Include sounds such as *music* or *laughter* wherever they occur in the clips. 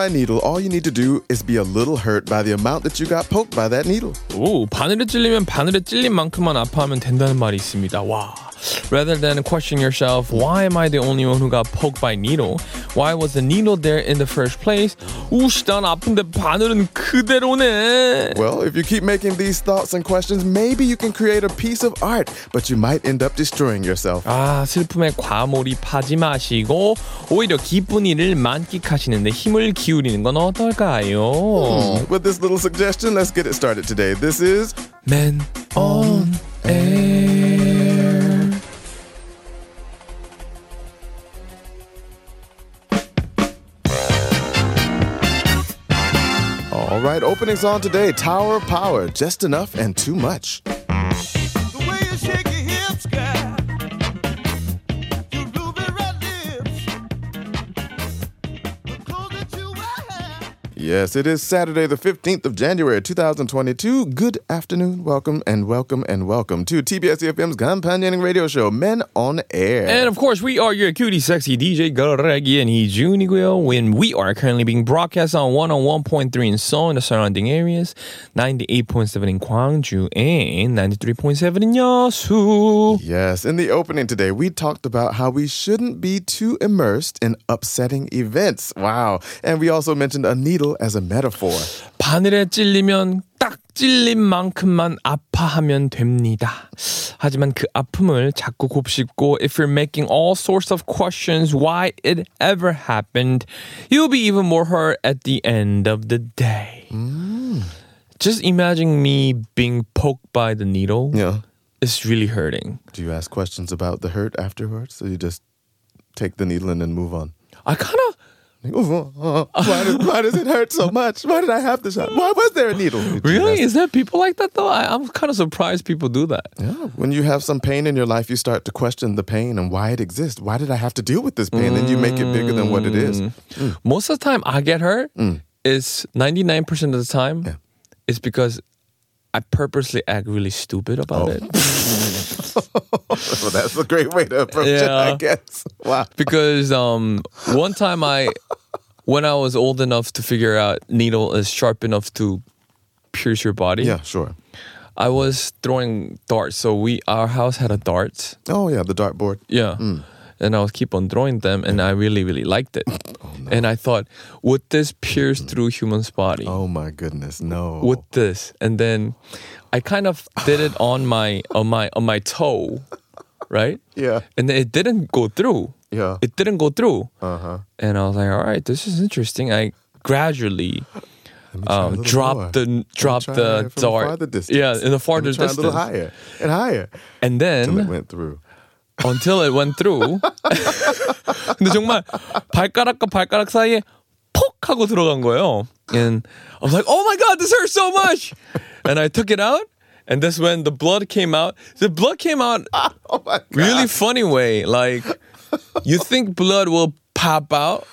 if you're poked by a needle, all you need to do is be a little hurt by the amount that you got poked by that needle. 오, 바늘에 찔리면 바늘에 찔린 만큼만 아파하면 된다는 말이 있습니다. 와. Rather than questioning yourself, why am I the only one who got poked by needle? Why was the needle there in the first place? 우씨, 난 아픈데 바늘은 그대로네. Well, if you keep making these thoughts and questions, maybe you can create a piece of art, but you might end up destroying yourself. 아, 슬픔에 과몰입하지 마시고 오히려 기쁜 일을 만끽하시는데 힘을 기울이는 건 어떨까요? With this little suggestion, let's get it started today. This is Men on air. Right, opening song today Tower of Power, Just Enough and Too Much. Yes, it is Saturday, the 15th of January, 2022. Good afternoon, welcome, and welcome, and welcome to TBS EFM's companion radio show, Men on Air. And of course, we are your cutie, sexy DJ Garagi and Hijunigoyo. When we are currently being broadcast on 101.3 in Seoul and the surrounding areas, 98.7 in Gwangju, and 93.7 in Yeosu. Yes, in the opening today, we talked about how we shouldn't be too immersed in upsetting events. Wow. And we also mentioned a needle as a metaphor. 바늘에 찔리면 딱 찔린 만큼만 아파하면 됩니다. 하지만 그 아픔을 자꾸 곱씹고 if you're making all sorts of questions why it ever happened, you'll be even more hurt at the end of the day. Just imagine me being poked by the needle. Yeah. It's really hurting. Do you ask questions about the hurt afterwards? So you just take the needle and then move on? I kind of Like, "Oh, uh, uh, uh, uh, why, does, why does it hurt so much? Why did I have the shot? Why was there a needle? *laughs* Really is there people like that though? I, I'm kind of surprised people do that. Yeah. When you have some pain in your life, you start to question the pain and why it exists. Why did I have to deal with this pain? Then you make it bigger than what it is. Mm. Mm. Most of the time I get hurt mm. is 99% of the time Yeah. it's because I purposely act really stupid about Oh. it. *laughs* *laughs* well, that's a great way to approach it, I guess. Wow. because um, one time I, when I was old enough to figure out needle is sharp enough to pierce your body, Yeah, sure. I was throwing darts. So we, our house had a dart. Oh, yeah, the dartboard. Yeah. And I was keep on throwing them, and I really, really liked it. *laughs* Oh, no. And I thought, would this pierce through human's body? Oh, my goodness. No. with this and then i kind of did it on my on my on my toe right Yeah. and then it didn't go through Yeah. it didn't go through Uh huh. and i was like all right this is interesting i gradually um, dropped the dropped try the it from dart farther distance. yeah in the Let me farther try a little distance higher and higher and until it then went through. until it went through *laughs* *laughs* 근데 정말 발가락과 발가락 사이에 퍽 하고 들어간 거예요. And I was like, oh my god, this hurts so much. And I took it out. And that's when the blood came out. The blood came out *laughs* oh really funny way. Like you think blood will pop out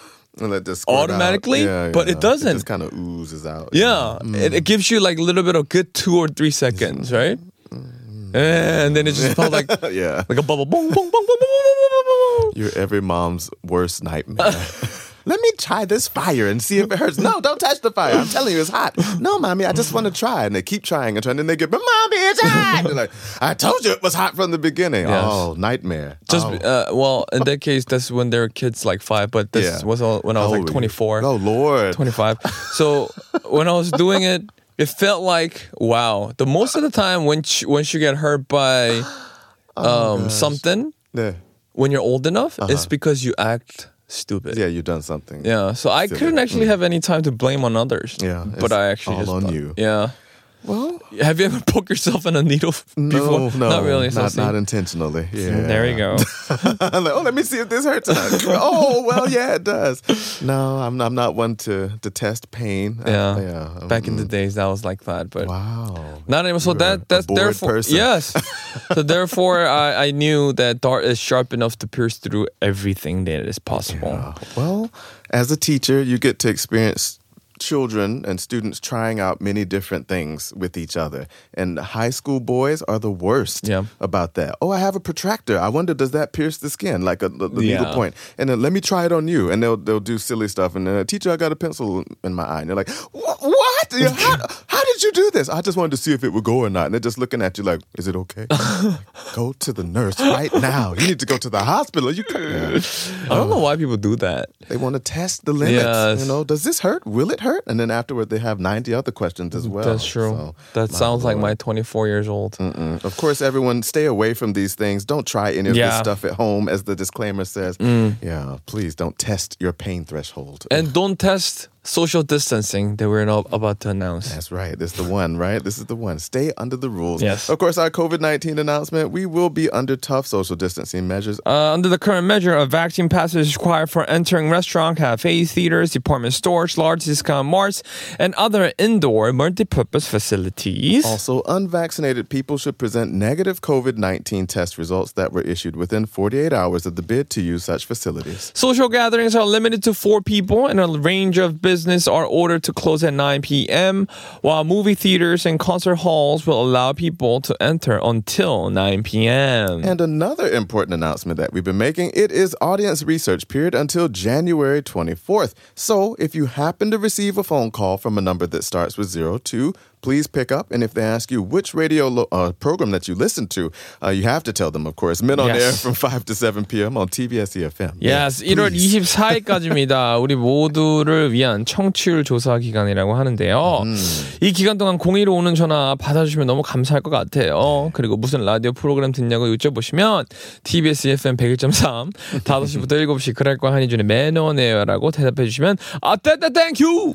automatically, yeah, but it doesn't. It just kind of oozes out. Yeah, mm. it, it, gives you like a little bit of good two or three seconds, right? And then it just felt like *laughs* yeah, like a bubble. You're every mom's worst nightmare. *laughs* Let me try this fire and see if it hurts. No, don't touch the fire. I'm telling you, it's hot. No, mommy, I just want to try. And they keep trying and trying. And they get, but mommy, it's hot. They're like, I told you it was hot from the beginning. Yes. Oh, nightmare. Just oh. uh, well, in that case, that's when they were kids like five. But this Yeah. was all, when I was like old were twenty you? four, Oh, Lord. twenty five. So when I was doing it, it felt like wow. The most of the time when once you get hurt by *gasps* Oh, um, something Yeah. when you're old enough, it's because you act stupid. Yeah, you've done something. Yeah, so I Silly. couldn't actually mm. have any time to blame on others. Yeah, but I actually all on thought- you. Yeah. Well, Have you ever *laughs* poked yourself in a needle *laughs* before? no, no. not really. So Not, not intentionally. Yeah. There you go. *laughs* Like, oh, let me see if this hurts. oh, well, yeah, it does. No, I'm, I'm not one to, to test pain. I- Yeah. yeah. Back in the mm. days, that was like that. But Wow. Not anymore. So You're that that's therefore person. yes. so therefore, I, I knew that dart is sharp enough to pierce through everything that is possible. Yeah. Well, as a teacher, you get to experience children and students trying out many different things with each other. And high school boys are the worst Yeah. about that. Oh, I have a protractor. I wonder, does that pierce the skin like a, the, needle point? And then let me try it on you. And they'll they'll do silly stuff. And then, uh, teacher, I got a pencil in my eye. And they're like, what? How, how did you do this? I just wanted to see if it would go or not. And they're just looking at you like, is it okay? *laughs* go to the nurse right now. You need to go to the hospital. You can't. I don't know why people do that. They want to test the limits. Yes. You know, does this hurt? Will it hurt? And then afterward, they have 90 other questions as well. That's true. So, that sounds like my 24 years old. Mm. Of course, everyone stay away from these things. Don't try any of this Yeah. Mm. stuff at home, as the disclaimer says. Yeah, please don't test your pain threshold. And don't test social distancing that we're not about to announce. That's right. This is the one, right? This is the one. Stay under the rules. Yes. Of course, our COVID 19 announcement we will be under tough social distancing measures. Uh, under the current measure, a vaccine pass is required for entering restaurants, cafes, theaters, department stores, large discount marts, and other indoor multi-purpose facilities. Also, unvaccinated people should present negative COVID 19 test results that were issued within 48 hours of the bid to use such facilities. Social gatherings are limited to four people, and a range of business are ordered to close at 9 p.m., while movie theaters and concert halls will allow people to enter until 9 p.m. And another important announcement that we've been making, it is audience research period until January 24th. So if you happen to receive a phone call from a number that starts with 02, please pick up. And if they ask you which radio lo- uh, program that you listen to, uh, you have to tell them, of course, Men on Yes. Air from 5 to 7 p.m. on TBS EFM. Yes, 1월 24일까지입니다. 우리 모두를 위한 청취율 조사 기간이라고 하는데요. 이 기간 동안 02로 오는 전화 받아주시면 너무 감사할 것 같아요. 그리고 무슨 라디오 프로그램 듣냐고 여쭤보시면 TBS FM 101.3 5시부터 7시 그랄과 한이준의 매너네요라고 대답해 주시면 아, 땡땡 땡큐!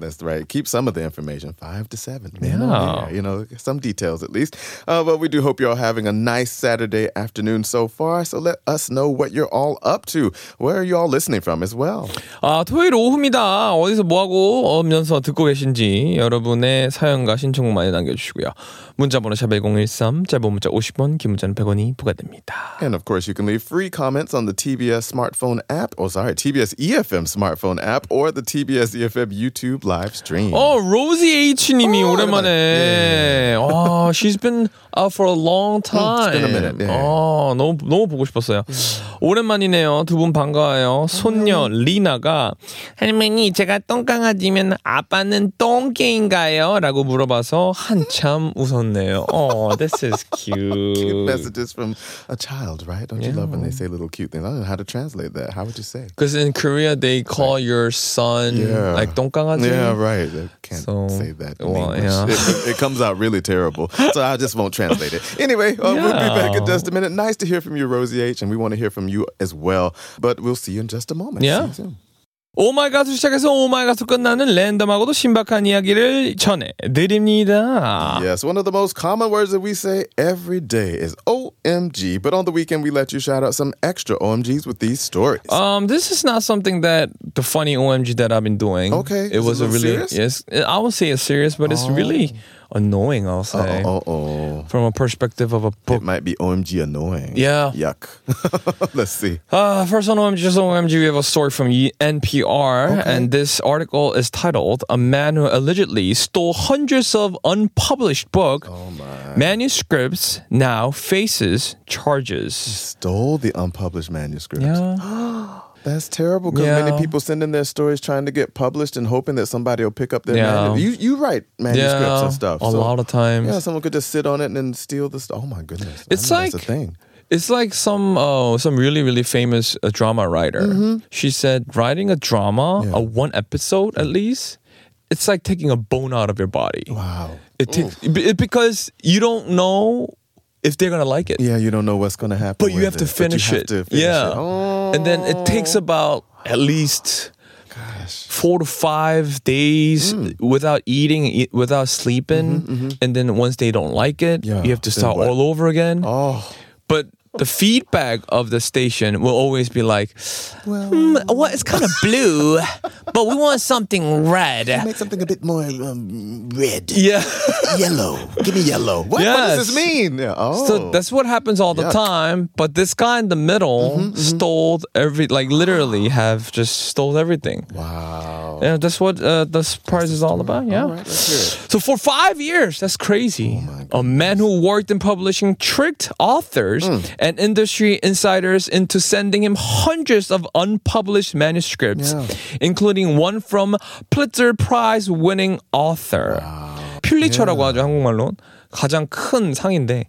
That's right. Keep some of the information, five to seven. Man on Yeah. air, you know, some details at least. Uh, but we do hope you're all having a nice Saturday afternoon so far. So let us know what you're all up to. Where are you all listening from as well? 아, 토요일 오후입니다. 어디서 뭐하고 오면서 듣고 계신지 여러분의 사연과 신청곡 많이 남겨주시고요. 문자번호 샵 1013, 짧은 문자 50원, 긴 문자는 100원이 부과됩니다. And of course, you can leave free comments on the TBS smartphone app, or sorry, TBS EFM smartphone app, or the TBS EFM YouTube live stream. 어, 로지 H님이 어, 오랜만에. 아, she's been out for a long time. it's been a minute, 예. 아, 너무 너무 보고 싶었어요. 오랜만이네요. 두 분 반가워요. 손녀 리나가 할머니 제가 똥강아지면 아빠는 똥개인가요? 라고 물어봐서 한참 웃었네요. 어, this is Cute cute. messages from a child, right? Don't you love when they say little cute things? I don't know how to translate that. How would you say? Because in Korea they call your son like 똥강아지. Yeah, right. I can't So, say that. Well. Yeah. It, it comes out really terrible. So I just won't translate it. Anyway, uh, we'll be back in just a minute. Nice to hear from you, Rosie H, and we want to hear from you as well. But we'll see you in just a moment. Yeah. See you soon. 오마이갓을 시작해서 오마이갓을 끝나는 랜덤하고도 신박한 이야기를 전해드립니다. Yes, one of the most common words that we say every day is OMG. But on the weekend, we let you shout out some extra OMGs with these stories. Um, this is not something that the funny OMG that I've been doing. Okay, it is was it a a little really serious? yes. I would say it's serious, but it's really annoying. I'll say oh, oh. from a perspective of a book. It might be OMG annoying. Yeah. Yuck. *laughs* Let's see. Uh, first on OMG, just on OMG, we have a story from NPR, and this article is titled "A Man Who Allegedly Stole Hundreds of Unpublished Book Oh my. Manuscripts Now Faces Charges." Stole the unpublished manuscript. Yeah. *gasps* *gasps* That's terrible because Yeah. many people send in their stories trying to get published and hoping that somebody will pick up their Yeah. manuscript. You you write manuscripts yeah, and stuff. a so- lot of times. Yeah, someone could just sit on it and then steal the stuff. Oh my goodness. I It's know that's like- a thing. It's like some uh, some really really famous uh, drama writer. She said writing a drama, Mm-hmm. A one episode at least, it's like taking a bone out of your body. Wow. It takes it, because you don't know if they're gonna like it, Yeah, you don't know what's to happen. but you have to it, finish have it. to finish yeah, it. Oh, and then it takes about at least gosh. four to five days Mm. without eating, e- without sleeping, and then once they don't like it, Mm-hmm, Yeah, you have to start all over again. Oh, But the feedback of the station will always be like, "Hmm, well, it's kind of *laughs* blue, but we want something red. Make something a bit more um, red. Yeah. *laughs* Yellow. Give me yellow. What, what does this mean? Yeah. Oh. So that's what happens all the Yuck. time. But this guy in the middle stole every, like literally have just stole everything. wow. Yeah, that's what uh, this prize is all about. Yeah. All right, let's hear it. So for five years, that's crazy. a man who worked in publishing tricked authors Hmm and industry insiders into sending him hundreds of unpublished manuscripts, Yeah. including one from Pulitzer Prize winning author. 퓰리처라고 하죠 한국말로. 가장 큰 상인데.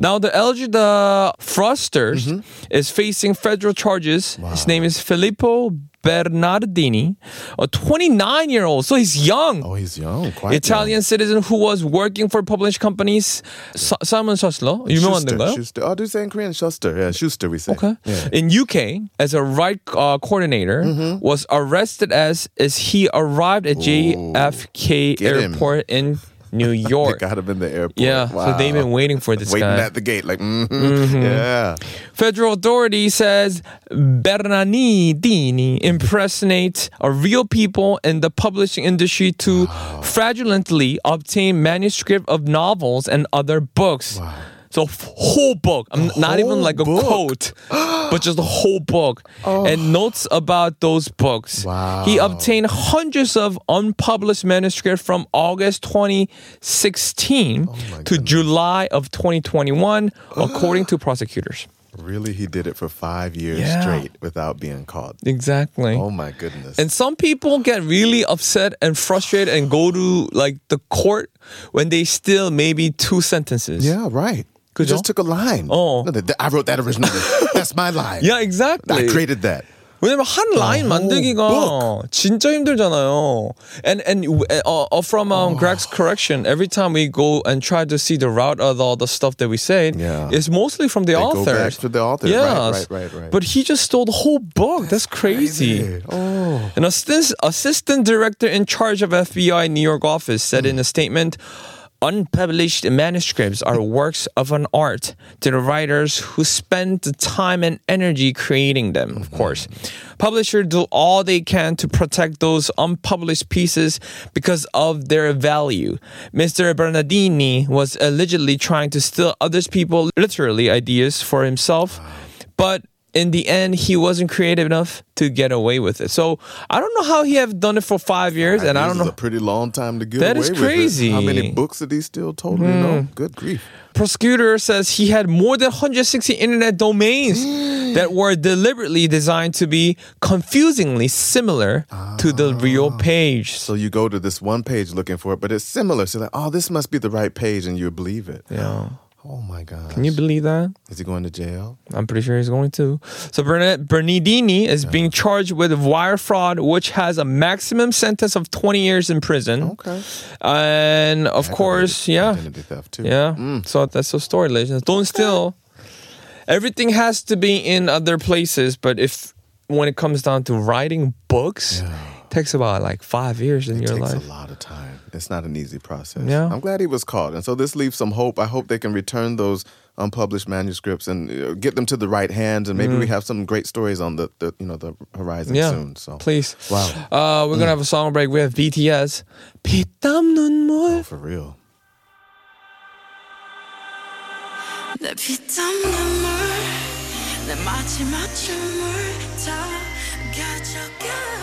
Now the LG the Frosters Mm-hmm. is facing federal charges. His name is Filippo Bernardini, a 29 year old. So he's young. Oh, he's young. Quite Italian citizen who was working for published companies. Sa- Simon Schuster, 유명한 Schuster, 데인가요? Schuster. Oh, do you say in Korean? Schuster. Yeah, Schuster, we say. Okay. Yeah. In UK, as a right uh, coordinator, Mm-hmm. was arrested as as he arrived at JFK Get him. Airport in New *laughs* They York. got him in the airport. Yeah, so they've been waiting for this Waiting guy. at the gate, like, mm-hmm. yeah. Federal authority says Bernardini impersonates real people in the publishing industry to fraudulently obtain manuscript of novels and other books. So whole book. I'm not even like a book? quote, but just a whole book oh. and notes about those books. Wow. He obtained hundreds of unpublished manuscripts from August 2016 to July of 2021, *gasps* according to prosecutors. Really, he did it for five years Yeah. straight without being caught. Exactly. Oh my goodness. And some people get really upset and frustrated and go to like the court when they steal maybe two sentences. yeah, right. He 그죠? just took a line. Oh. No, that- I wrote that originally. *laughs* That's my line. Yeah, exactly. I created that. 왜냐면 한 라인 whole 만들기가 진짜 힘들잖아요. And and uh, uh, from um, Greg's correction, every time we go and try to see the route of all the stuff that we said, Yeah. it's mostly from the They go author. back to the author. Right, Yes. right, right, right. But he just stole the whole book. That's, crazy. Oh. An assistant, assistant director in charge of FBI New York office said in a statement, Unpublished manuscripts are works of an art to the writers who spend the time and energy creating them, of course. Publishers do all they can to protect those unpublished pieces because of their value. Mr. Bernardini was allegedly trying to steal others people literally ideas for himself, but in the end, he wasn't creative enough to get away with it. So I don't know how he have done it for five years, and I don't know. a pretty long time to get That away is with it. crazy. How many books did he still totally hmm. know? Good grief. Prosecutor says he had more than 160 internet domains *gasps* that were deliberately designed to be confusingly similar to the real ah. page. So you go to this one page looking for it, but it's similar. So like, oh, this must be the right page, and you believe it. Yeah. Oh my God. Can you believe that? Is he going to jail? I'm pretty sure he's going to. So Bernard Bernardini is being charged with wire fraud, which has a maximum sentence of 20 years in prison. Okay. And of course, yeah. Identity theft too. Yeah. Mm. So that's the story, ladies. Don't steal. Everything has to be in other places, but if when it comes down to writing books, it takes about like five years in It your takes life. a lot of time. It's not an easy process. Yeah. I'm glad he was caught. And so this leaves some hope. I hope they can return those unpublished manuscripts and uh, get them to the right hands and maybe we have some great stories on the, the you know the horizon Mm. Yeah. soon. So Please. Wow. Uh, we're gonna have a song break. We have BTS. 피땀 눈물. Oh, for real. 내 피땀 눈물 내 마지막 춤을 다 가져가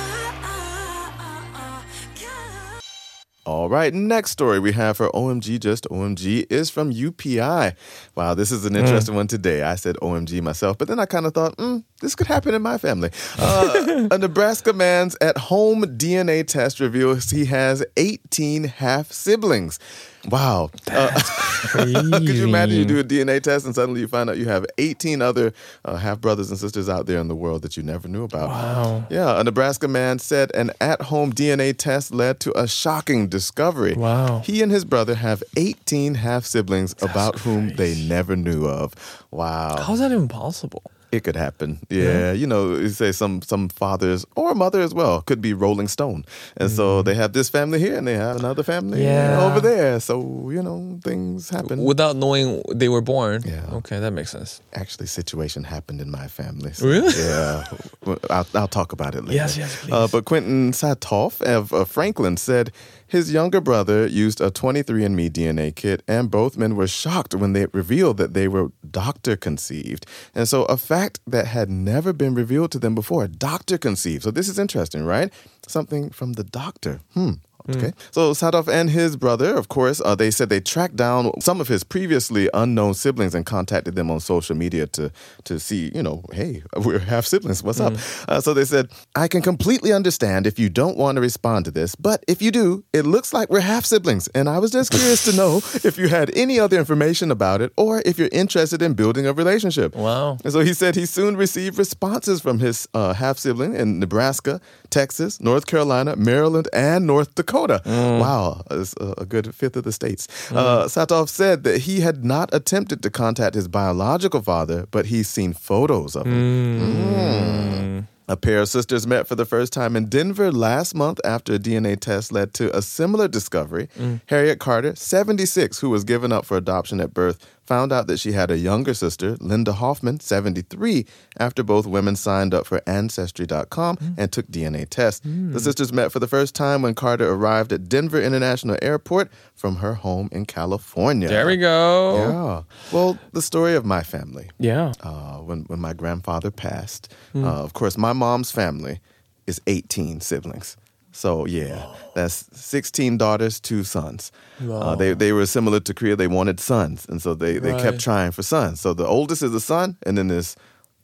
All right, next story we have for OMG Just OMG is from UPI. Wow, this is an interesting one today. I said OMG myself, but then I kind of thought, mm, this could happen in my family. Uh, *laughs* a Nebraska man's at home DNA test reveals he has 18 half siblings. Wow. Uh, *laughs* could you imagine you do a DNA test and suddenly you find out you have 18 other uh, half brothers and sisters out there in the world that you never knew about? Wow. Yeah, a Nebraska man said an at home DNA test led to a shocking discovery. Wow. He and his brother have 18 half siblings about whom they never knew of. Wow. How's that even possible? It could happen. Yeah, you know, you say some some fathers or mother as well could be Rolling Stone, and so they have this family here and they have another family Yeah. over there. So you know, things happen. Without knowing they were born. Yeah. Okay, that makes sense. Actually, situation happened in my family. so, Really? Yeah. *laughs* I'll, I'll talk about it later. Yes, yes, Uh, but Quentin Satoff of uh, Franklin said his younger brother used a 23andMe DNA kit, and both men were shocked when they revealed that they were doctor conceived. And so, a fact that had never been revealed to them before doctor conceived. So, this is interesting, right? Something from the doctor. Hmm. Okay. So Sadov and his brother, of course, uh, they said they tracked down some of his previously unknown siblings and contacted them on social media to to see, you know, hey, *laughs* we're half siblings. What's up? Uh, so they said, I can completely understand if you don't want to respond to this, but if you do, it looks like we're half siblings. And I was just curious to know *laughs* if you had any other information about it or if you're interested in building a relationship. Wow. And so he said he soon received responses from his uh, half sibling in Nebraska, Texas, North Carolina, Maryland, and North Dakota. Wow, it's a, good fifth of the states. Uh, Satov said that he had not attempted to contact his biological father, but he's seen photos of him. Mm. A pair of sisters met for the first time in Denver last month after a DNA test led to a similar discovery. Harriet Carter, 76, who was given up for adoption at birth, found out that she had a younger sister, Linda Hoffman, 73, after both women signed up for Ancestry.com and took DNA tests. The sisters met for the first time when Carter arrived at Denver International Airport from her home in California. There we go. Yeah. Well, the story of my family Yeah. uh, when when my grandfather passed. Uh, of course, my mom's family is 18 siblings. So yeah, that's 16 daughters, two sons. Uh, they they were similar to Korea. They wanted sons, and so they they Right. kept trying for sons. So the oldest is a son, and then there's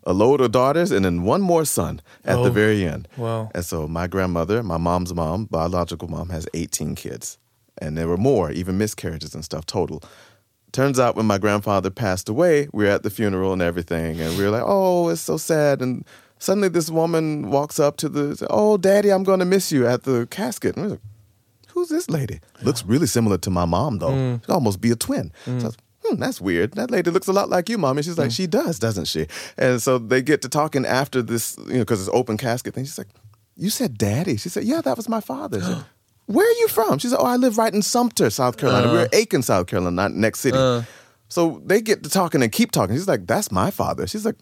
a load of daughters, and then one more son at the Oh. very end. Wow. And so my grandmother, my mom's mom, biological mom, has 18 kids, and there were more, even miscarriages and stuff total. Turns out when my grandfather passed away, we were at the funeral and everything, and we were like, "Oh, it's so sad." And suddenly, this woman walks up to the, "Oh, Daddy, I'm going to miss you" at the casket. And like, "Who's this lady?" Looks really similar to my mom, though. Mm. Could almost be a twin. So I was, hmm, that's weird. That lady looks a lot like you, mommy. She's like, Mm. she does, doesn't she? And so they get to talking after this, you know, because it's open casket thing. She's like, you said daddy. She said, yeah, that was my father. Said, *gasps* Where are you from? She said, oh, I live right in Sumter, South Carolina. We're Aiken, South Carolina, not next city. So they get to talking and keep talking. She's like, that's my father. She's like,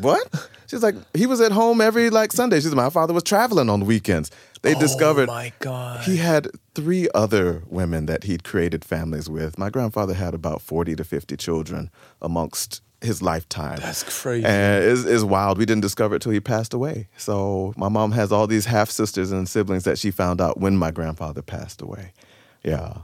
what? She's like, he was at home every like Sunday. She's like, my father was traveling on weekends. They oh discovered Oh my God. he had three other women that he'd created families with. My grandfather had about 40 to 50 children amongst his lifetime. That's crazy. And it's, it's wild. We didn't discover it till he passed away. So my mom has all these half sisters and siblings that she found out when my grandfather passed away. Yeah.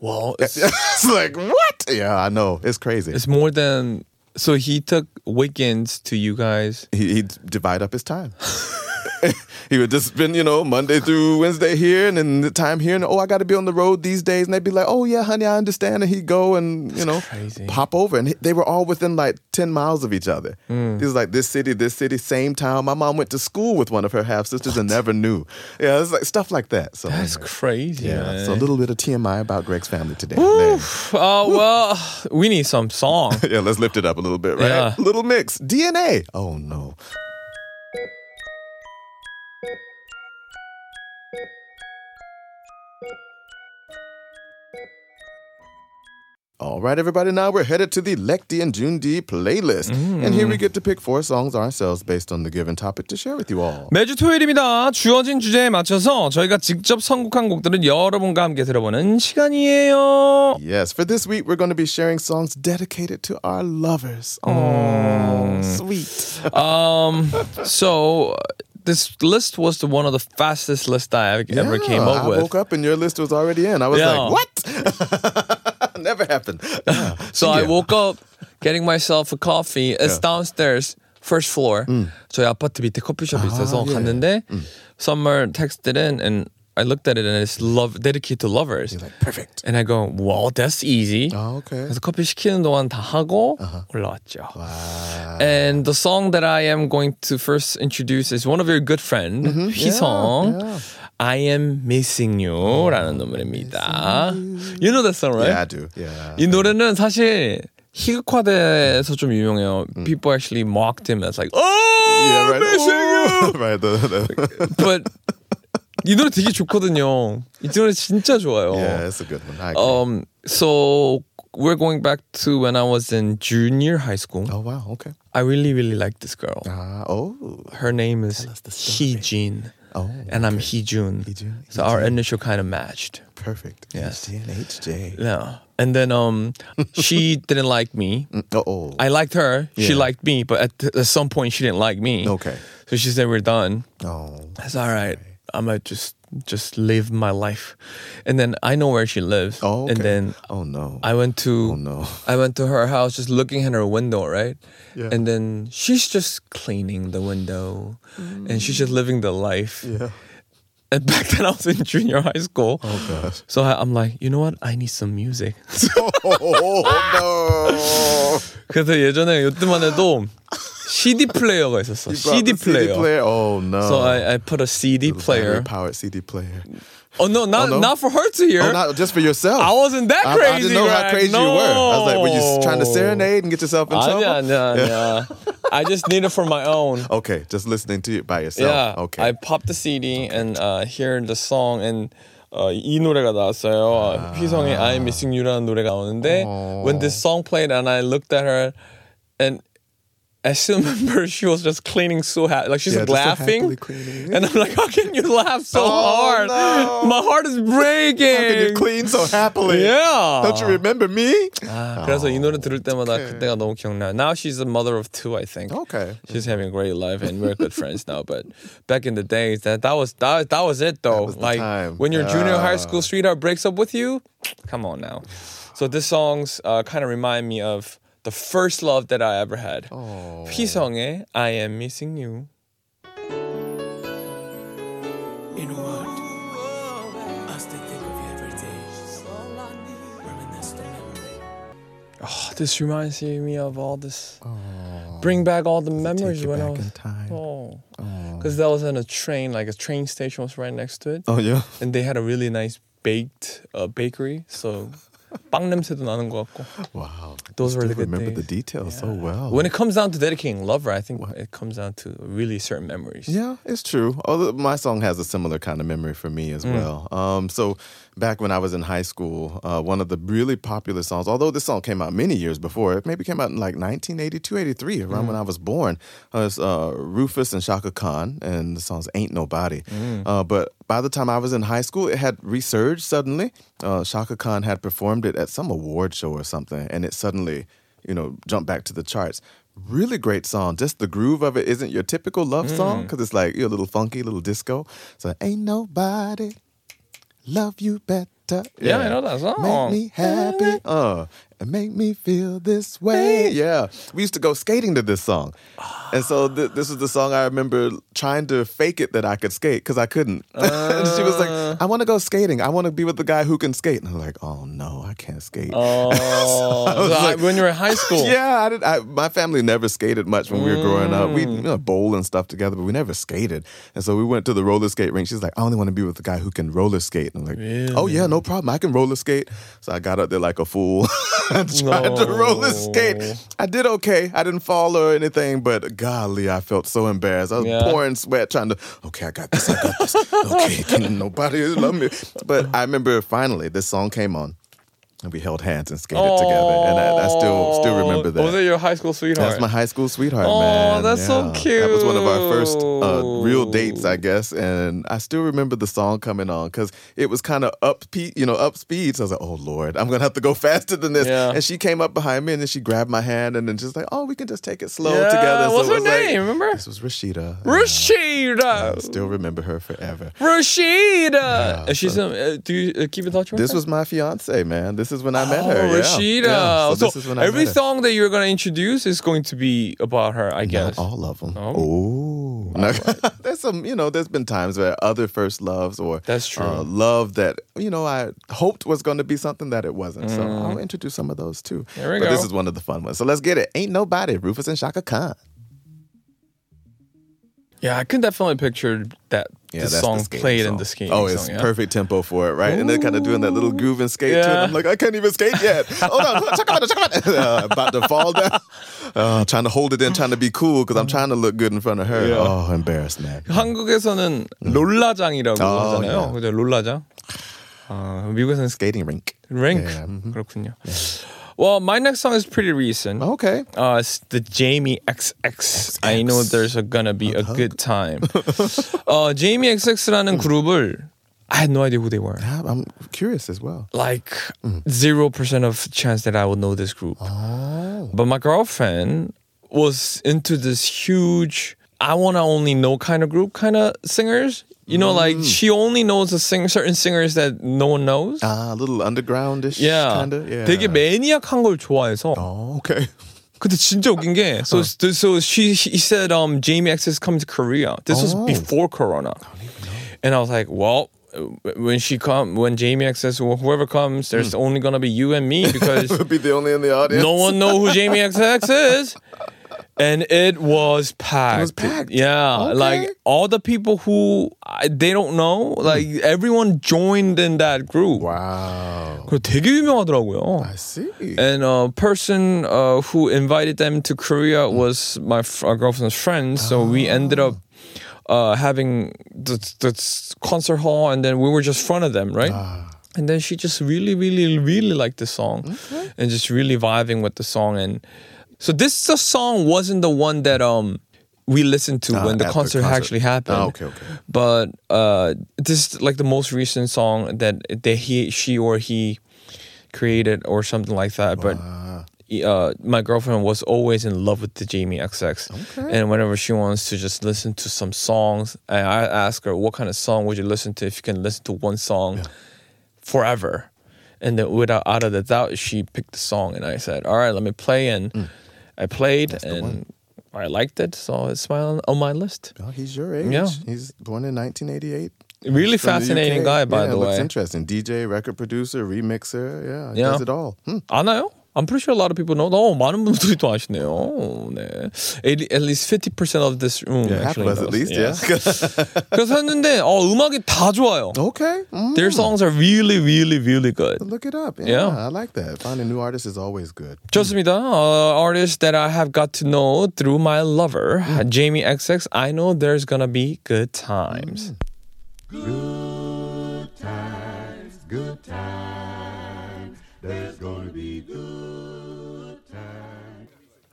Well, *laughs* it's, it's like, what? Yeah, I know. It's crazy. it's more than. So he took weekends to you guys. he, he'd divide up his time. *laughs* *laughs* he would just spend, you know, Monday through Wednesday here and then the time here. And oh, I got to be on the road these days. And they'd be like, oh, yeah, honey, I understand. And he'd go and, you know, pop over. And they were all within like 10 miles of each other. Mm. This was like this city, this city, same town. My mom went to school with one of her half sisters and never knew. Yeah, it's like stuff like that. So, That's crazy. yeah. man. So a little bit of TMI about Greg's family today. Oh well, we need some song. *laughs* yeah, let's lift it up a little bit, right? Yeah. Little Mix. DNA. Oh, no. All right, everybody, now we're headed to the Lekti and Jundi playlist. And here we get to pick four songs ourselves based on the given topic to share with you all. 매주 토요일입니다. 주어진 주제에 맞춰서 저희가 직접 선곡한 곡들을 여러분과 함께 들어보는 시간이에요. Yes, for this week, we're going to be sharing songs dedicated to our lovers. Oh, sweet. *laughs* Um, so uh, this list was the one of the fastest lists I ever came Yeah, up I with. woke up and your list was already in. I was Yeah. like, what? *laughs* *laughs* never happened. Yeah. *laughs* so I woke up getting myself a coffee. It's downstairs. first floor. 음. 저희 아파트 밑에 커피숍이 아, 있어서 예. 갔는데 mm. Some are texted in and I looked at it and it's love dedicated to lovers. Like perfect. And I go, well, that's easy. Ah, okay. 그래서 커피 시키는 동안 다 하고 uh-huh. 올라왔죠. Wow. And the song that I am going to first introduce is one of your good friend mm-hmm. 휘성. Yeah, yeah. I am missing you라는 노래입니다. You know that song, right? Yeah, I do. Yeah. 이 노래는 사실 희극화돼서 좀 유명해요. People actually mocked him as like, oh, Yeah, right. missing you. Ooh. *laughs* right. The, the, But 이 노래 되게 좋거든요. 이 노래 진짜 좋아요. yeah, it's a good one. I agree. Um, so we're going back to when I was in junior high school. oh wow. Okay. I really, really liked this girl. Ah. oh. Her name is us the story. Heejin, Oh. and I'm Heejun. Heejun, So our initial kind of matched. Perfect. Yes. HJ and HJ. Yeah, and then um, she *laughs* didn't like me. Uh oh. I liked her. She liked me, but at, at some point she didn't like me. Okay. So she said we're done. Oh. I said all right. I'm gonna just just live my life, and then I know where she lives. Oh. Okay. And then Oh no. I went to Oh no. *laughs* I went to her house just looking at her window, right? Yeah. And then she's just cleaning the window and she's just living the life. Yeah. And back *laughs* then I was in junior high school. Oh gosh. So I, I'm like, you know what? I need some music. *laughs* Oh no. 그래서 예전에 요때만 해도 CD 플레이어가 있었어. You brought CD the CD 플레이어. player. Oh no. So I, I put a CD player. Powered CD player. Oh no, not no? not for her to hear. Oh, not just for yourself. I wasn't that I, crazy. I didn't know how Greg. crazy no. you were. I was like, were you trying to serenade and get yourself in trouble? 아니야, 아니야, 아니야. I just need it for my own. Okay, *laughs* just listening to it by yourself. Yeah. Okay. I popped the CD and uh, hear the song and 어, 이 노래가 나왔어요. 휘성의 I'm Missing You라는 노래가 나오는데 when this song played and I looked at her and I still *laughs* remember she was just cleaning so happy. Like she's Yeah, like just so laughing. happily cleaning. And I'm like, how can you laugh so Oh, hard? no. My heart is breaking. How can you clean so happily? Yeah. Don't you remember me? 아, 그래서 이 노래 들을 때마다 그때가 너무 기억나. Now she's a mother of two, I think. Okay. She's having a great life and we're good friends now. But back in the days, that that was that, that was it though. was the like time. when your junior high Yeah. school sweetheart breaks up with you, come on now. So this songs uh, kind of remind me of the first love that I ever had. Oh. 휘성의 I Am Missing You. You know what? I still think of you every day. Reminisce the memory. Oh, this reminds me of all this. Bring back all the memories you when I back was. in time. Oh, because that was on a train. Like a train station was right next to it. Oh yeah. and they had a really nice baked uh, bakery. So *laughs* 빵 냄새도 나는 것 같고. Wow. Those were the good remember the details yeah. Oh, so well. When it comes down to dedicating Lover, I think it comes down to really certain memories. Yeah, it's true. Although my song has a similar kind of memory for me as mm. well. Um, so back when I was in high school, uh, one of the really popular songs, although this song came out many years before, it maybe came out in like 1982, 83, around mm. when I was born. Uh, was uh, Rufus and Chaka Khan, and the song's Ain't Nobody. Mm. Uh, but by the time I was in high school, it had resurged suddenly. Uh, Chaka Khan had performed it at some award show or something, and it suddenly, you know, jumped back to the charts. Really great song. Just the groove of it isn't your typical love Mm. song because it's like you're a little funky, little disco. So ain't nobody love you better. Yeah, I know that song. Make me happy. Uh, and make me feel this way. Yeah. We used to go skating to this song. And so th- this is the song I remember trying to fake it that I could skate because I couldn't. *laughs* and she was Uh. like, I want to go skating. I want to be with the guy who can skate. And I'm like, oh no, I can't skate. *laughs* Oh, so like- when you were in high school. *laughs* Yeah, I did. I, my family never skated much when we were growing up. We Mm. you know, bowl and stuff together, but we never skated. And so we went to the roller skate rink. She's like, I only want to be with the guy who can roller skate. And I'm like, oh yeah, no problem. I can roller skate. So I got up there like a fool, *laughs* trying to roller skate. I did okay. I didn't fall or anything, but golly, I felt so embarrassed. I was Yeah. pouring sweat, trying to. Okay, I got this. I got this. *laughs* Okay, can nobody love me? But I remember finally this song came on. And we held hands and skated together, and I, I still still remember that. Was it your high school sweetheart? That's my high school sweetheart, Oh, man. that's so cute. That was one of our first uh, real dates, I guess. And I still remember the song coming on because it was kind of up, you know, up speed. So I was like, oh Lord, I'm gonna have to go *laughs* faster than this. Yeah. And she came up behind me and then she grabbed my hand and then just like, oh, we can just take it slow Yeah, together. what's her was like- name, remember? This was Rashida. I Rashida. still remember her forever. Rashida. And she's um, uh, do you uh, keep in touch with This her? This was my fiance, man. This is when I met her. Oh, yeah. Rashida. Yeah. So, this is when I every song that you're gonna introduce is going to be about her, I guess. Not all of them. Oh. Oh, No. *laughs* there's some. You know, there's been times where other first loves or That's true. uh, love that you know I hoped was going to be something that it wasn't. So I'll introduce some of those too. There we but this is one of the fun ones. So let's get it. Ain't nobody. Rufus and Chaka Khan. Yeah, I can definitely picture that Yeah, the that's song the skating played song. in the skating Oh, it's song. yeah. perfect tempo for it, right? And they're kind of doing that little groove and skate to it. Yeah. I'm like, I can't even skate yet. *laughs* Hold on, check out, check out. Uh, *laughs* about to fall down. *laughs* Uh, trying to hold it in, trying to be cool because I'm trying to look good in front of her. Yeah. Oh, embarrassed, man. 한국에서는 롤라장이라고 Oh, 하잖아요. yeah. 그죠? 롤라장. 아, 미국에서는 Skating rink. 랭크. Yeah, mhm. 그렇군요. Well, my next song is pretty recent. Okay. Uh, it's the Jamie XX. I know there's a, gonna be a good time. *laughs* uh, Jamie XX라는 그룹을 I had no idea who they were. Yeah, I'm curious as well. Like zero percent of chance that I would know this group. But my girlfriend was into this huge. I want to only know kind of group kind of singers. You know, like she only knows a sing certain singers that no one knows. Ah, a little undergroundish yeah. kind of. Yeah. 되게 매니악한 걸 좋아해서. Oh, okay. *laughs* 근데 진짜 웃긴 게 so so she she said um Jamie X is coming to Korea. This was Oh. before Corona. And I was like, well, when she come when Jamie X says well, whoever comes, there's Hmm. only gonna be you and me because Be *laughs* the only in the audience. no one know who Jamie XX is. *laughs* And it was packed. was packed? Yeah, Okay. like all the people who I, they don't know, like everyone joined in that group. Wow. 그리고 되게 유명하더라고요. I see. And a person uh, who invited them to Korea was my f- uh, girlfriend's friend. So we ended up uh, having the, the concert hall, and then we were just front of them, right? And then she just really, really, really liked the song, and just really vibing with the song. And so this the song wasn't the one that um we listened to Ah, when the at the concert, concert. actually happened. Ah, okay, okay. But uh, this is like the most recent song that that he, she, or he created or something like that. But uh, my girlfriend was always in love with the Jamie XX. okay. And whenever she wants to just listen to some songs, I, ask her, what kind of song would you listen to if you can listen to one song forever? And then without out of the doubt, she picked the song, and I said, "All right, let me play." And I played That's and I liked it, so it's my, on my list. Oh, he's your age. Yeah. He's born in 1988. Really fascinating guy, by yeah, the way. Looks interesting. DJ, record producer, remixer. Yeah, yeah. does it all. Hmm. I know. I'm pretty sure a lot of people know. 어, 많은 분들이 또 아시네요. 네. At at least 50% of this room Yeah, half actually of us at knows. least, Yes. yeah. *laughs* 그래서 했는데 어, 음악이 다 좋아요. okay. Mm. Their songs are really, really, really good. Look it up. Yeah, Yeah. I like that. Finding new artists is always good. 좋습니다. Uh, artists that I have got to know through my lover, Mm. Jamie XX. I know there's gonna be good times. Good times.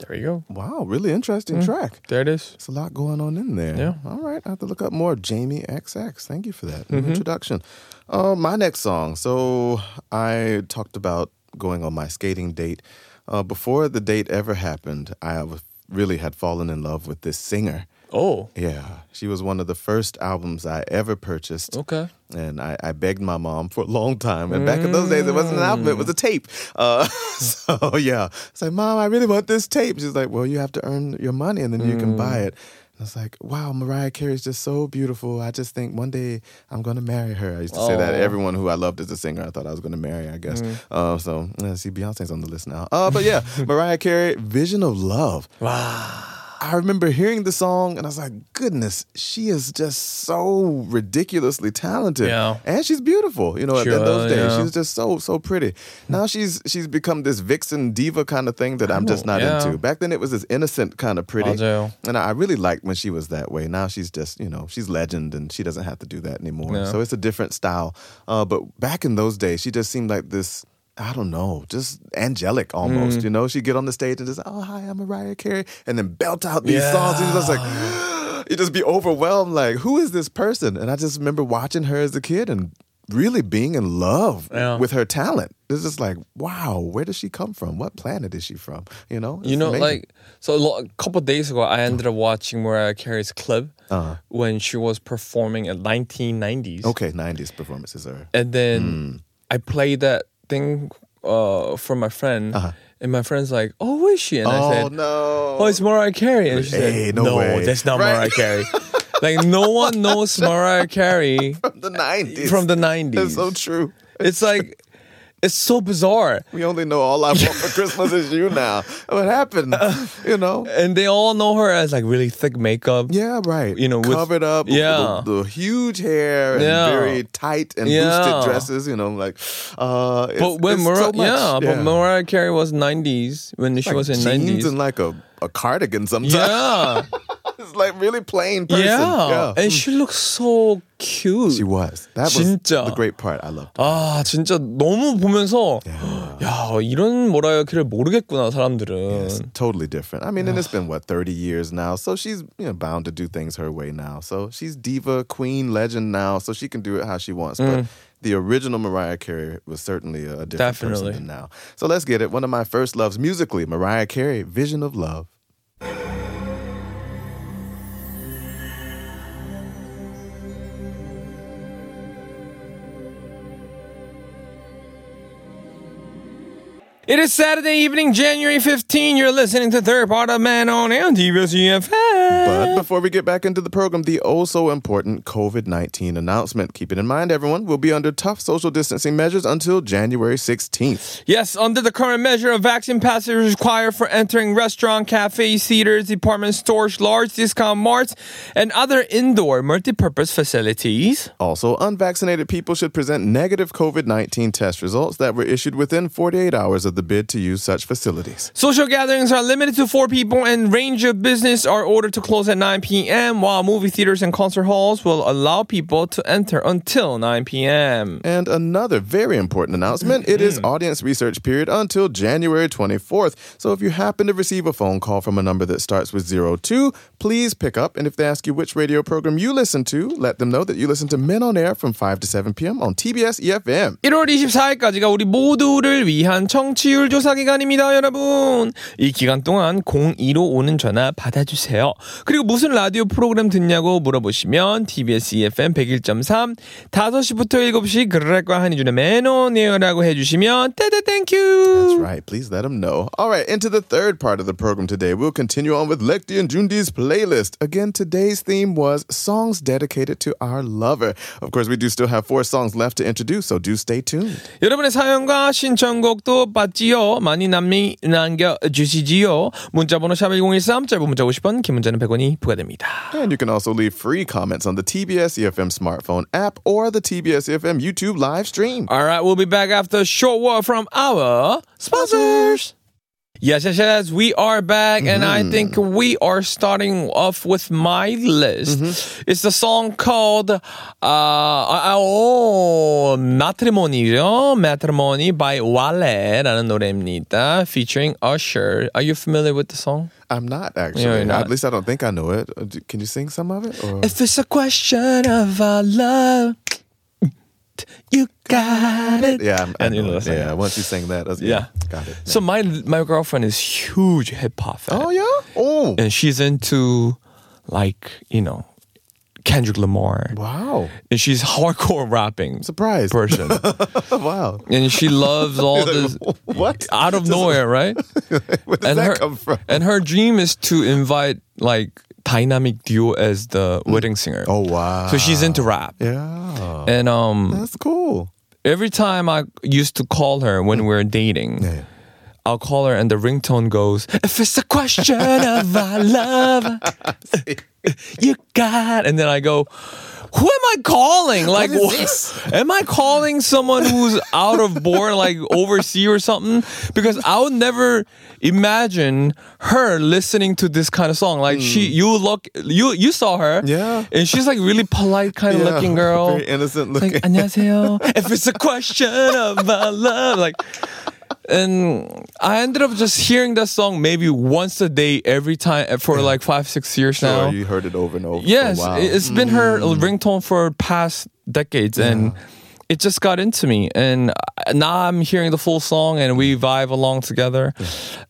There you go. Wow, really interesting track. There it is. There's a lot going on in there. Mm. Yeah. All right. I have to look up more. Jamie XX. Thank you for that Mm-hmm. introduction. Uh, my next song. So I talked about going on my skating date. Uh, before the date ever happened, I really had fallen in love with this singer. Oh, Yeah, she was one of the first albums I ever purchased. okay. And I, I begged my mom for a long time. And back in those days, it wasn't an album, it was a tape. Uh, *laughs* so, yeah. It's like, Mom, I really want this tape. She's like, Well, you have to earn your money and then you can buy it. And I was like, Wow, Mariah Carey's just so beautiful. I just think one day I'm going to marry her. I used to say that. Oh. Everyone who I loved as a singer, I thought I was going to marry, I guess. Uh, so, uh, see, Beyonce's on the list now. Uh, but yeah, *laughs* Mariah Carey, Vision of Love. I remember hearing the song and I was like, goodness, she is just so ridiculously talented. Yeah. And she's beautiful, you know, sure, in those days. Yeah. She's just so, so pretty. Now she's she's become this vixen diva kind of thing that I'm just oh, not yeah. into. Back then it was this innocent kind of pretty. I and I really liked when she was that way. Now she's just, you know, she's legend and she doesn't have to do that anymore. So it's a different style. Uh, but back in those days, she just seemed like this I don't know, just angelic almost. Mm. You know, she'd get on the stage and just, oh, hi, I'm Mariah Carey, and then belt out these songs. And just like, *gasps* you just be overwhelmed, like, who is this person? And I just remember watching her as a kid and really being in love Yeah. with her talent. It's just like, wow, where does she come from? What planet is she from? You know, You know, amazing. like so a, lo- a couple of days ago, I ended up watching Mariah Carey's clip Uh-huh. when she was performing in 1990s. okay, 90s performances are. and then Hmm. I played that thing uh, for my friend, and my friend's like, "Oh, who is she?" And I Uh-huh. Oh, said, no. "Oh, it's Mariah Carey." And she Hey, said, no "No, way." that's not Right. Mariah Carey." *laughs* like no one knows Mariah Carey from the 90s. from the 90s. That's so true. It's like It's so bizarre. We only know all I want for *laughs* Christmas is you now. What happened? You know? And they all know her as like really thick makeup. Yeah, right. You know, with- covered up. Yeah. the, the huge hair and Yeah. very tight and Yeah. boosted dresses. You know, like. Uh, it's, But when it's Mariah, so much. yeah, but Mariah Carey was 90s when she like was in jeans 90s. and like a, a cardigan sometimes. yeah, *laughs* it's like really plain person. yeah, and she looks so cute. She was. That was 진짜. the great part. I loved. 아 진짜 너무 보면서 야 이런 모라이어 캐를 모르겠구나 사람들은. It's totally different. I mean, and it's been what 30 years now, so she's you know bound to do things her way now. So she's diva, queen, legend now, so she can do it how she wants. But the original Mariah Carey was certainly a different Definitely. person than now. So let's get it. One of my first loves musically, Mariah Carey, "Vision of Love." It is Saturday evening, January 15. You're listening to Third Part of Man on TBS But before we get back into the program, the oh so important COVID 19 announcement. Keep it in mind, everyone, we'll be under tough social distancing measures until January 16th. Yes, under the current measure, a vaccine pass is required for entering restaurant, cafes, theaters, department stores, large discount marts, and other indoor multi-purpose facilities. Also, unvaccinated people should present negative COVID 19 test results that were issued within 48 hours of the bid to use such facilities. Social gatherings are limited to four people, and range of business are ordered to close at 9 p.m. While movie theaters and concert halls will allow people to enter until 9 p.m. And another very important announcement it is audience research period until January 24th. So if you happen to receive a phone call from a number that starts with 02, please pick up. And if they ask you which radio program you listen to, let them know that you listen to Men on Air from 5 to 7 p.m. on TBS EFM. 1월 24일까지가 우리 모두를 위한 청취 율 조사 기간입니다, 여러분. 이 기간 동안 02로 오는 전화 받아주세요. 그리고 무슨 라디오 프로그램 듣냐고 물어보시면 TBS EFM 101.3 5시부터 7시 그랄과 한이준의 매너네어라고 해주시면 That's 땡큐. right. Please let them know. All right, into the third part of the program today. We'll continue on with Lekti and Jundi's playlist. Again, today's theme was songs dedicated to our lover. Of course, we do still have four songs left to introduce, so do stay tuned. 여러분의 사연과 신청곡도 받 지요. 많이 남미 남겨주시지요. 문자번호 샵1013 짧은 문자 50원 긴 문자는 100원이 부과됩니다. And you can also leave free comments on the TBS EFM E smartphone app or the TBS EFM YouTube live stream. All right, we'll be back after a short word from our sponsors. Yes, yes, yes. We are back, and I think we are starting off with my list. It's the song called uh, uh, oh, Matrimonio, Matrimony by Wale라는 노래입니다, featuring Usher. Are you familiar with the song? I'm not actually. you're not. At least I don't think I know it. Uh, d- Can you sing some of it? Or? If it's a question of our love, you got it. Yeah, I'm- I And you know know it. the song. yeah. Once you sang that, that's, Yeah. got it. So my my girlfriend is huge hip hop fan. oh yeah. Oh and she's into like you know Kendrick Lamar, wow. and she's hardcore rapping Surprise. person, *laughs* wow. and she loves all *laughs* this what? out of nowhere, right? *laughs* Where does and that her come from? and her dream is to invite like dynamic duo as the wedding singer. oh wow. So she's into rap, Yeah. and um, That's cool. every time I used to call her when we were dating. Yeah. I'll call her and the ringtone goes, If it's a question *laughs* of our love, you got. And then I go, Who am I calling? Like, is wha- this? *laughs* am I calling someone who's out of board, like overseas or something? Because I would never imagine her listening to this kind of song. Like, she, you look, you, you saw her, Hmm. Yeah. and she's like really polite kind of Yeah, looking girl. *laughs* Very innocent It's looking. like 안녕하세요. if it's a question of our love, like, and I ended up just hearing that song maybe once a day every time eh, for like five, six years now. Sure, you heard it over and over. yes, for a while. it- it's been her mm. ringtone for past decades, and it just got into me. And uh, now I'm hearing the full song, and we vibe along together.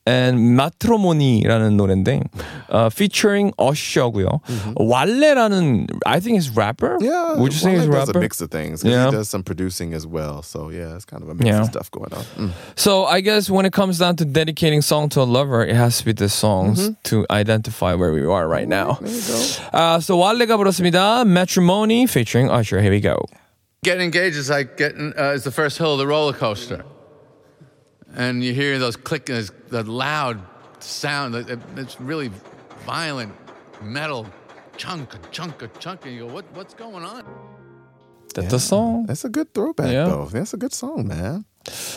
And 마트로모니라는 노래인데, uh, featuring Usher고요. 왈레라는 I think is rapper. Yeah, would you say Wale he's does rapper? a mix of things. 'cause Yeah. he does some producing as well. So yeah, it's kind of a mix Yeah. of stuff going on. Mm. So I guess when it comes down to dedicating song to a lover, it has to be the songs to identify where we are right now. There you go. Uh, so 왈레가 부르습니다. Matrimony featuring Usher. Here we go. Getting engaged is like getting uh, is the first hill of the roller coaster. and you hear those click, those- the loud sound. It's really violent metal chunk, chunk, chunk, and you go, what, what's going on? That's the song. That's a good throwback, Yeah. though. That's a good song, man.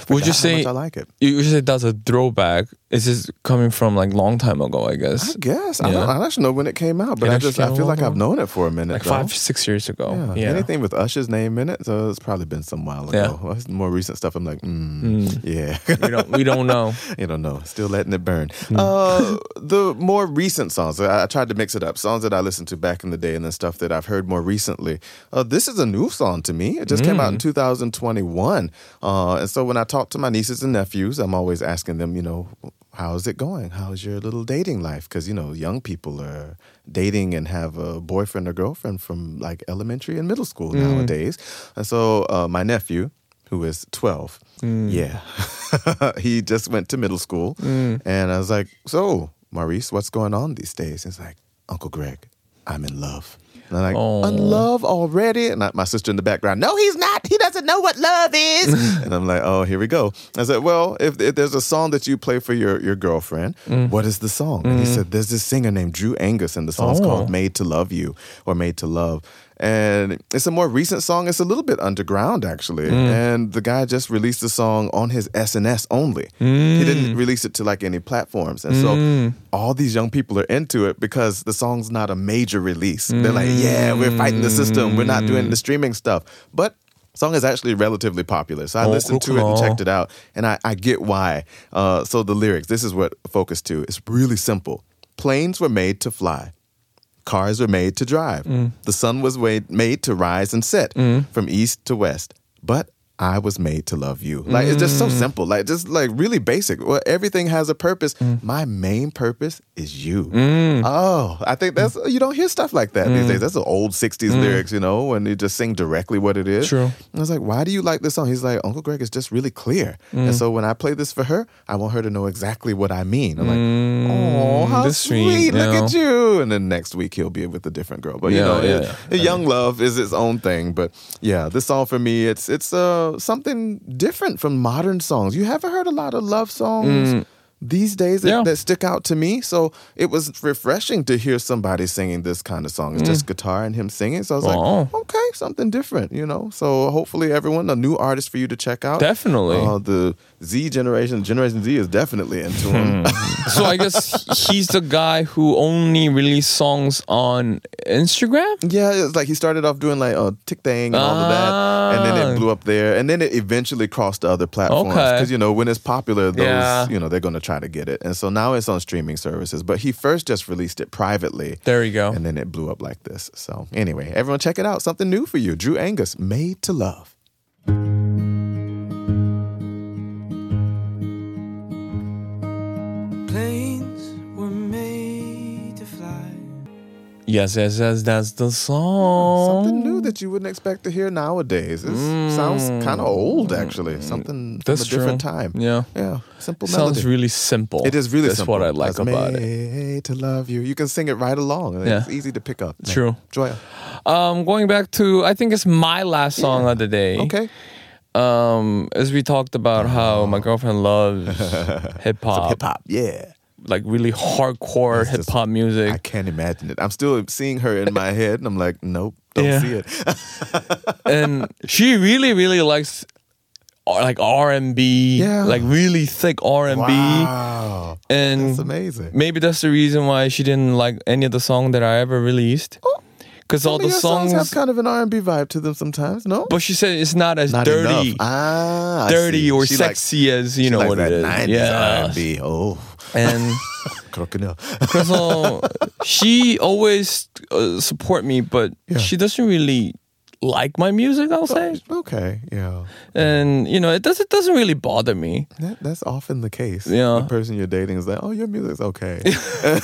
Would you say I like it? you would say that's a throwback? Is this coming from like long time ago? I guess I guess I don't. I don't actually know when it came out, but It I just I feel like I've known it for a minute. like though. five six years ago. Yeah. Yeah, Anything with Usher's name in it, so it's probably been some while Yeah. ago. Well, more recent stuff. I'm like, mm, yeah. we don't we don't know. *laughs* you don't know. Still letting it burn. Hmm. Uh, the more recent songs, I, I tried to mix it up. Songs that I listened to back in the day and then stuff that I've heard more recently. Uh, this is a new song to me. It just came out in Hmm. 2021. Uh, so when I talk to my nieces and nephews, I'm always asking them, you know, how's it going? How's your little dating life? Because, you know, young people are dating and have a boyfriend or girlfriend from like elementary and middle school mm. nowadays. And so uh, my nephew, who is 12. Mm. Yeah. *laughs* he just went to middle school. Mm. And I was like, So, Maurice, what's going on these days? He's like, Uncle Greg, I'm in love. And I'm like, Aw. in love already? And I, my sister in the background, no, he's not. He doesn't know what love is. *laughs* and I'm like, oh, here we go. I said, well, if, if there's a song that you play for your, your girlfriend, mm. what is the song? And he mm-hmm. said, there's this singer named Drew Angus, and the song's Oh. called Made to Love You or Made to Love and it's a more recent song. It's a little bit underground actually, mm. and the guy just released the song on his SNS only. Mm. He didn't mm. release it to like any platforms, and mm. so all these young people are into it because the song's not a major release. They're like, mm. yeah, we're fighting the system. We're not doing the mm. streaming stuff, but song is actually relatively popular. So I oh, listened to it and checked it out, and I, I get why. Uh, so the lyrics, this is what Focus to. It's really simple. Planes were made to fly. Cars were made to drive. Mm. The sun was made to rise and set mm. from east to west. But I was made to love you. Like it's just so mm. simple. Like just like really basic. Well, everything has a purpose. Mm. My main purpose is you. Mm. Oh, I think that's you don't hear stuff like that these days. That's the old '60s lyrics, you know, when you just sing directly what it is. True. And I was like, why do you like this song? He's like, Uncle Greg is just really clear. And so when I play this for her, I want her to know exactly what I mean. I'm like, oh, how that's sweet. sweet, Look yeah. at you. And then next week he'll be with a different girl. But you know, yeah, it- yeah. young love is its own thing. But yeah, this song for me, it's it's uh something different from modern songs. You haven't heard a lot of love songs. Mm. These days that, Mm. Yeah. that stick out to me. So it was refreshing to hear somebody singing this kind of song. It's just guitar and him singing. So I was Mm. Like, okay, something different, you know? So hopefully everyone, a new artist for you to check out. Definitely. Uh, the Z generation, Generation Z is definitely into him. So I guess *laughs* he's the guy who only released songs on Instagram. Yeah, it's like he started off doing like a Tick Thing and all of that, and then Ah. it blew up there, and then it eventually crossed to other platforms Okay. because you know when it's popular, those Yeah. you know they're gonna try to get it, and so now it's on streaming services. But he first just released it privately, There you go. and then it blew up like this. So anyway, everyone check it out, something new for you, Drew Angus, Made to Love. Yes, yes, yes. That's the song. Something new that you wouldn't expect to hear nowadays. It sounds kind of old, actually. Something Mm. That's from a different time. Yeah. yeah, simple Melody. Sounds really simple. It is really That's simple. what I like was about it. to love you. You can sing it right along. Yeah. It's easy to pick up. True. Joya. Um, going back to I think it's my last song of the day. Okay. Um, as we talked about how my girlfriend loves *laughs* hip hop, Hip hop. Yeah. Like really hardcore hip hop music. I can't imagine it. I'm still seeing her in my head, and I'm like, nope, don't Yeah. see it. *laughs* and she really really likes uh, like R&B Yeah. like really thick R&B Wow. and That's amazing. maybe that's the reason why she didn't like any of the song that I ever released because all Some of the your songs, have kind of an R&B vibe to them sometimes, no? but she said it's not as Not dirty enough. Ah, I dirty see. or She likes- sexy as you she know likes what that it is 90s yeah R&B. Oh, and *laughs* crocodile. 그래서 she always uh, support me but Yeah. she doesn't really like my music I'll say okay, yeah. and you know it does it doesn't really bother me That, that's often the case. Yeah. The person you're dating is like, oh, your music's okay. *laughs*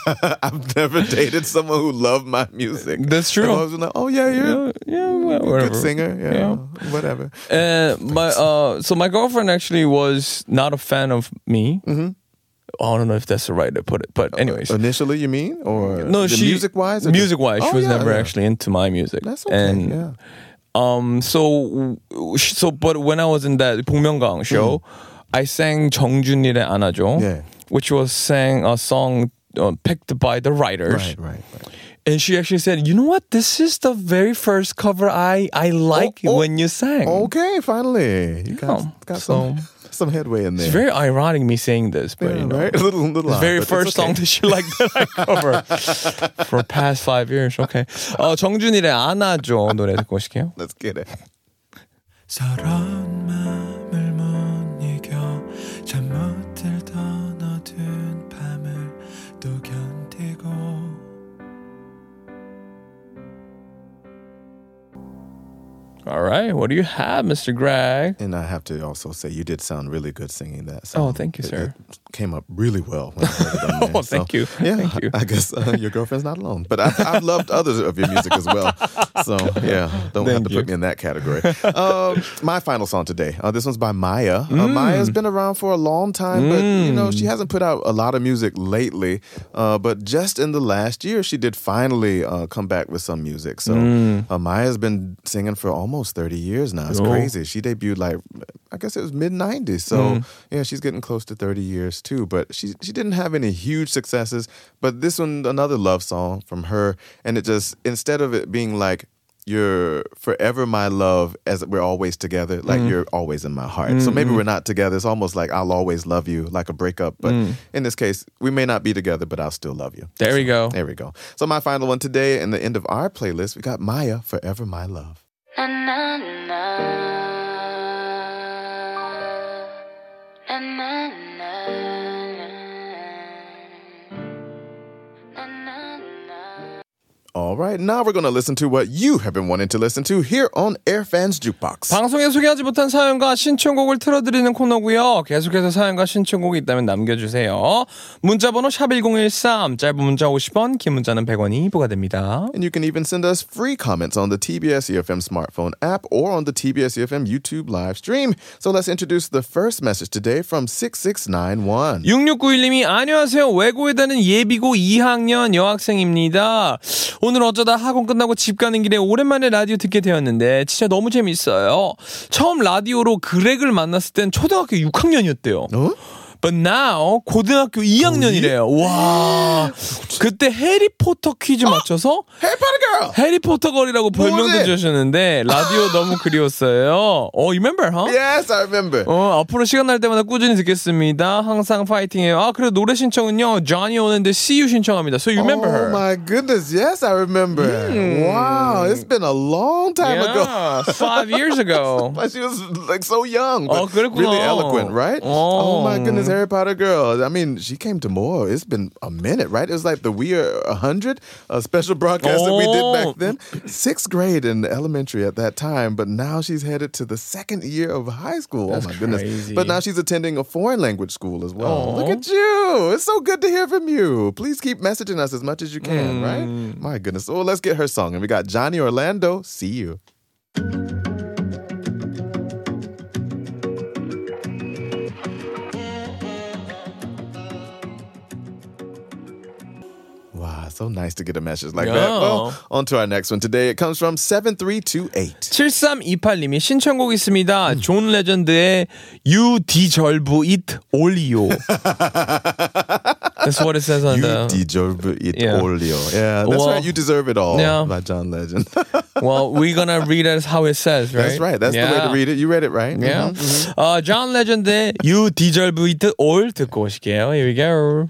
*laughs* I've never dated someone who loved my music. That's true. I've always been like, oh, yeah, you're yeah, yeah a whatever. good singer. Yeah, whatever. And my uh, so my girlfriend actually was not a fan of me. Mm-hmm. I don't know if that's the right to put it, but anyways, Initially, you mean? Or no, the she music wise? music wise, she Oh, was yeah, never yeah. actually into my music. That's okay. And yeah. um, so so but when I was in that Pungmyeongang show, I sang 정준일의 안아줘, Yeah. which was sang a song uh, picked by the writers. Right, right, right. And she actually said, "You know what? This is the very first cover I I like oh. when you sang." Okay, finally. You got, Yeah, got so- some some *laughs* headway in there. It's very ironic me saying this, but Yeah, you know, right? A *laughs* little, little the odd, very but it's first okay. song that she liked that I covered *laughs* for past five years. Okay. 어, 정준일의 안아줘 노래 듣고 오실게요. Let's get it. 서러운 All right. What do you have, Mr. Greg? And I have to also say, you did sound really good singing that song. Oh, thank you, It- sir. It came up really well. When I heard it on there. Oh, thank you. Yeah, Thank you. I guess uh, your girlfriend's not alone. But I, I've loved others of your music as well. So yeah, don't have to you. put me in that category. Um, my final song today. Uh, this one's by Maya. Uh, Mm. Maya's been around for a long time, but you know she hasn't put out a lot of music lately. Uh, but just in the last year, she did finally uh, come back with some music. So Mm. uh, Maya's been singing for almost 30 years now. It's Oh. crazy. She debuted like I guess it was mid 90s. So Mm. yeah, she's getting close to 30 years too. But she she didn't have any huge successes. But this one, another love song from her, and it just instead of it being like you're forever my love as we're always together like Mm. you're always in my heart so maybe we're not together it's almost like i'll always love you like a breakup but Mm. in this case we may not be together but i'll still love you There we go. there we go so my final one today and the end of our playlist we got maya forever my love Na na na. Na na all right now we're going to listen to what you have been wanting to listen to here on airfans jukebox 방송에 소개하지 못한 사연과 신청곡을 틀어드리는 코너고요. 계속해서 사연과 신청곡이 있다면 남겨주세요. 문자번호 샵1013 짧은 문자 50원 긴 문자는 100원이 부과됩니다. And you can even send us free comments on the TBS EFM smartphone app or on the TBS EFM YouTube live stream. So let's introduce the first message today from 6691. 6691님이 안녕하세요. 외고에 다는 예비고 2학년 여학생입니다. 오늘 어쩌다 학원 끝나고 집 가는 길에 오랜만에 라디오 듣게 되었는데 진짜 너무 재밌어요. 처음 라디오로 그렉을 만났을 땐 초등학교 6학년이었대요. 어? But now 고등학교 2학년이래요. 와. 그때 해리포터 퀴즈 맞춰서 Girl! 해리포터 거리라고 별명도 뭐지? 주셨는데 라디오 너무 그리웠어요. 어, you remember, huh? Yes, I remember. 어, 앞으로 시간 날 때마다 꾸준히 듣겠습니다. 항상 파이팅해요. 아, 그리고 노래 신청은요. Johnny 오는데 See You 신청합니다. So you remember oh her. my goodness, yes, I remember. Wow, it's been a long time ago. yeah, five years ago. But she was like so young, Oh, but 그랬구나. really eloquent, right? Oh. Oh my goodness, Harry Potter girl. I mean, she came to more. It's been a minute, right? It was like the We Are 100, a special broadcast that we did Oh. back then. Sixth grade in elementary at that time, but now she's headed to the second year of high school. That's oh my goodness. But now she's attending a foreign language school as well. Oh. Look at you. It's so good to hear from you. Please keep messaging us as much as you can, Mm. right? My goodness. Well, let's get her song. And we got Johnny Orlando. See you. so nice to get a message like that. Yeah. Well, on to our next one today. It comes from 7328. 7328님이 신청곡 있습니다. 존 레전드의 You Deserve It Olio. That's what it says on You the. deserve it Yeah. all, Leo. Yeah, that's Well, right. You deserve it all yeah. by John Legend. *laughs* well, we're gonna read it how it says, right? that's right. That's the way to read it. You read it right. Yeah. Mhm. 어, 존 레전드의 You Deserve It All 듣고 오실게요. Here we go.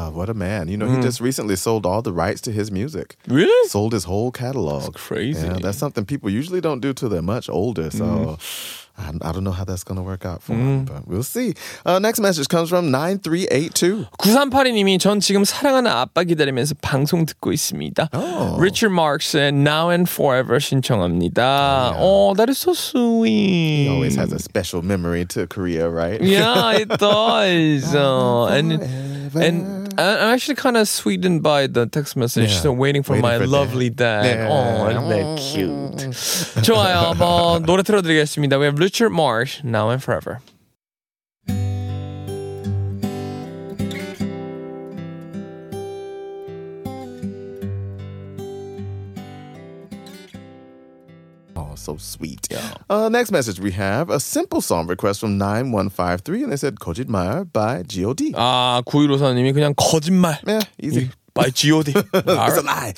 Yeah, what a man. You know, Mm. he just recently sold all the rights to his music. Really? Sold his whole catalog. That's crazy. Yeah, that's something people usually don't do till they're much older. So Mm. I, I don't know how that's going to work out for him, but we'll see. Uh, next message comes from 9382. 9382님이 전 지금 사랑하는 아빠 기다리면서 방송 듣고 있습니다. Oh. Richard Marks의 Now and Forever 신청합니다. Oh, that is so sweet. He always has a special memory to Korea, right? Yeah, it *laughs* does. Uh, and Forever. and I- I'm actually kind of sweetened by the text message. Yeah. So waiting for waiting my for lovely dad. dad. Oh, isn't that cute? Mm. 좋아요. 한번 노래 틀어드리겠습니다. We have Richard Marx, Now and Forever. so sweet. Uh, next message we have a simple song request from 9153, and they said 거짓말 by G.O.D. 아, 9154님이 그냥 거짓말. Yeah, easy. By G.O.D. It's *laughs* a Alright. lie.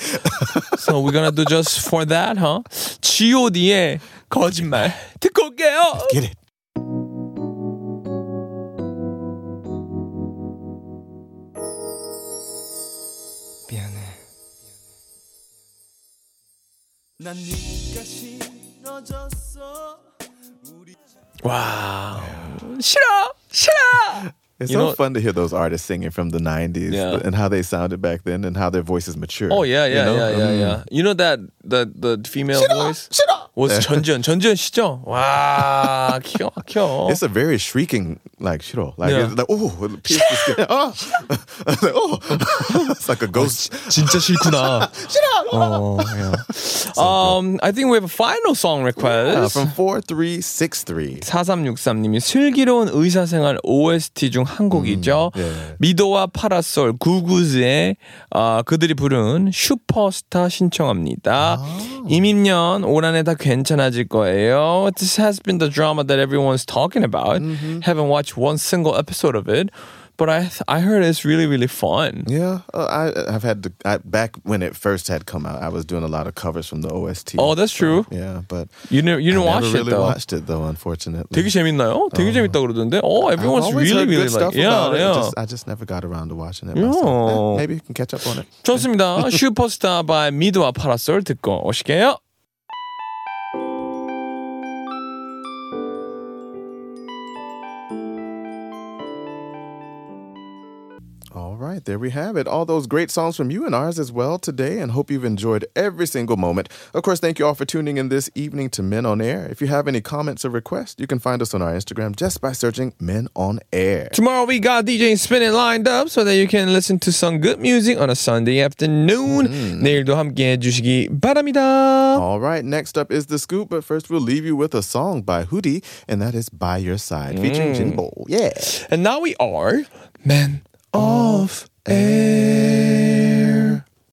So we're gonna do just for that, huh? G.O.D의 거짓말 듣고 올게요. Get it. 미안해. 난 네가 싫어졌어 우리 와, 싫어, 싫어. It's You so know- fun to hear those artists singing from the 90s Yeah. and how they sounded back then and how their voices mature. Oh yeah, you yeah, know? yeah, yeah, Mm. yeah. You know that the the female voice 싫어. was Yeah. 전지현. 전지현 씨죠? 와, 기가 막혀. It's a very shrieking, like, shiro. Like, Yeah. it's like oh, *laughs* it pierced the skin. Oh. *laughs* like, oh. *laughs* it's like a ghost. 진짜 싫구나. Oh, yeah. Um, I think we have a final song Uh, request. from 4363. 4363님이 슬기로운 의사생활 OST 중 한 곡이죠. 예. 미도와 파라솔 구구즈의 어, 그들이 부른 슈퍼스타 신청합니다. 이민년 올 한해 다 괜찮아질 거예요. This has been the drama that everyone's talking about. Haven't watched one single episode of it, but I th- I heard it's really really fun. Yeah, uh, I I've had the, I, back when it first had come out, I was doing a lot of covers from the OST. Oh, that's true. Yeah, but you never you didn't I watch never it really though. watched it though, unfortunately. 되게 재밌나요? 되게 uh, 재밌다고 그러던데. Oh, uh-huh. oh everyone's really really like yeah, it. yeah. I just, I just never got around to watching it. Myself. Yeah. Maybe you can catch up on it. 좋습니다. *laughs* 슈퍼스타 by 미도와 파라솔 듣고 오시게요. right, there we have it. All those great songs from you and ours as well today, and hope you've enjoyed every single moment. Of course, thank you all for tuning in this evening to Men on Air. If you have any comments or requests, you can find us on our Instagram just by searching Men on Air. Tomorrow we got DJ Spinning lined up so that you can listen to some good music on a Sunday afternoon. Mm. All right, next up is The Scoop, but first we'll leave you with a song by Hoody, and that is By Your Side, mm. featuring Jinbo. Yeah. And now we are Men of Air.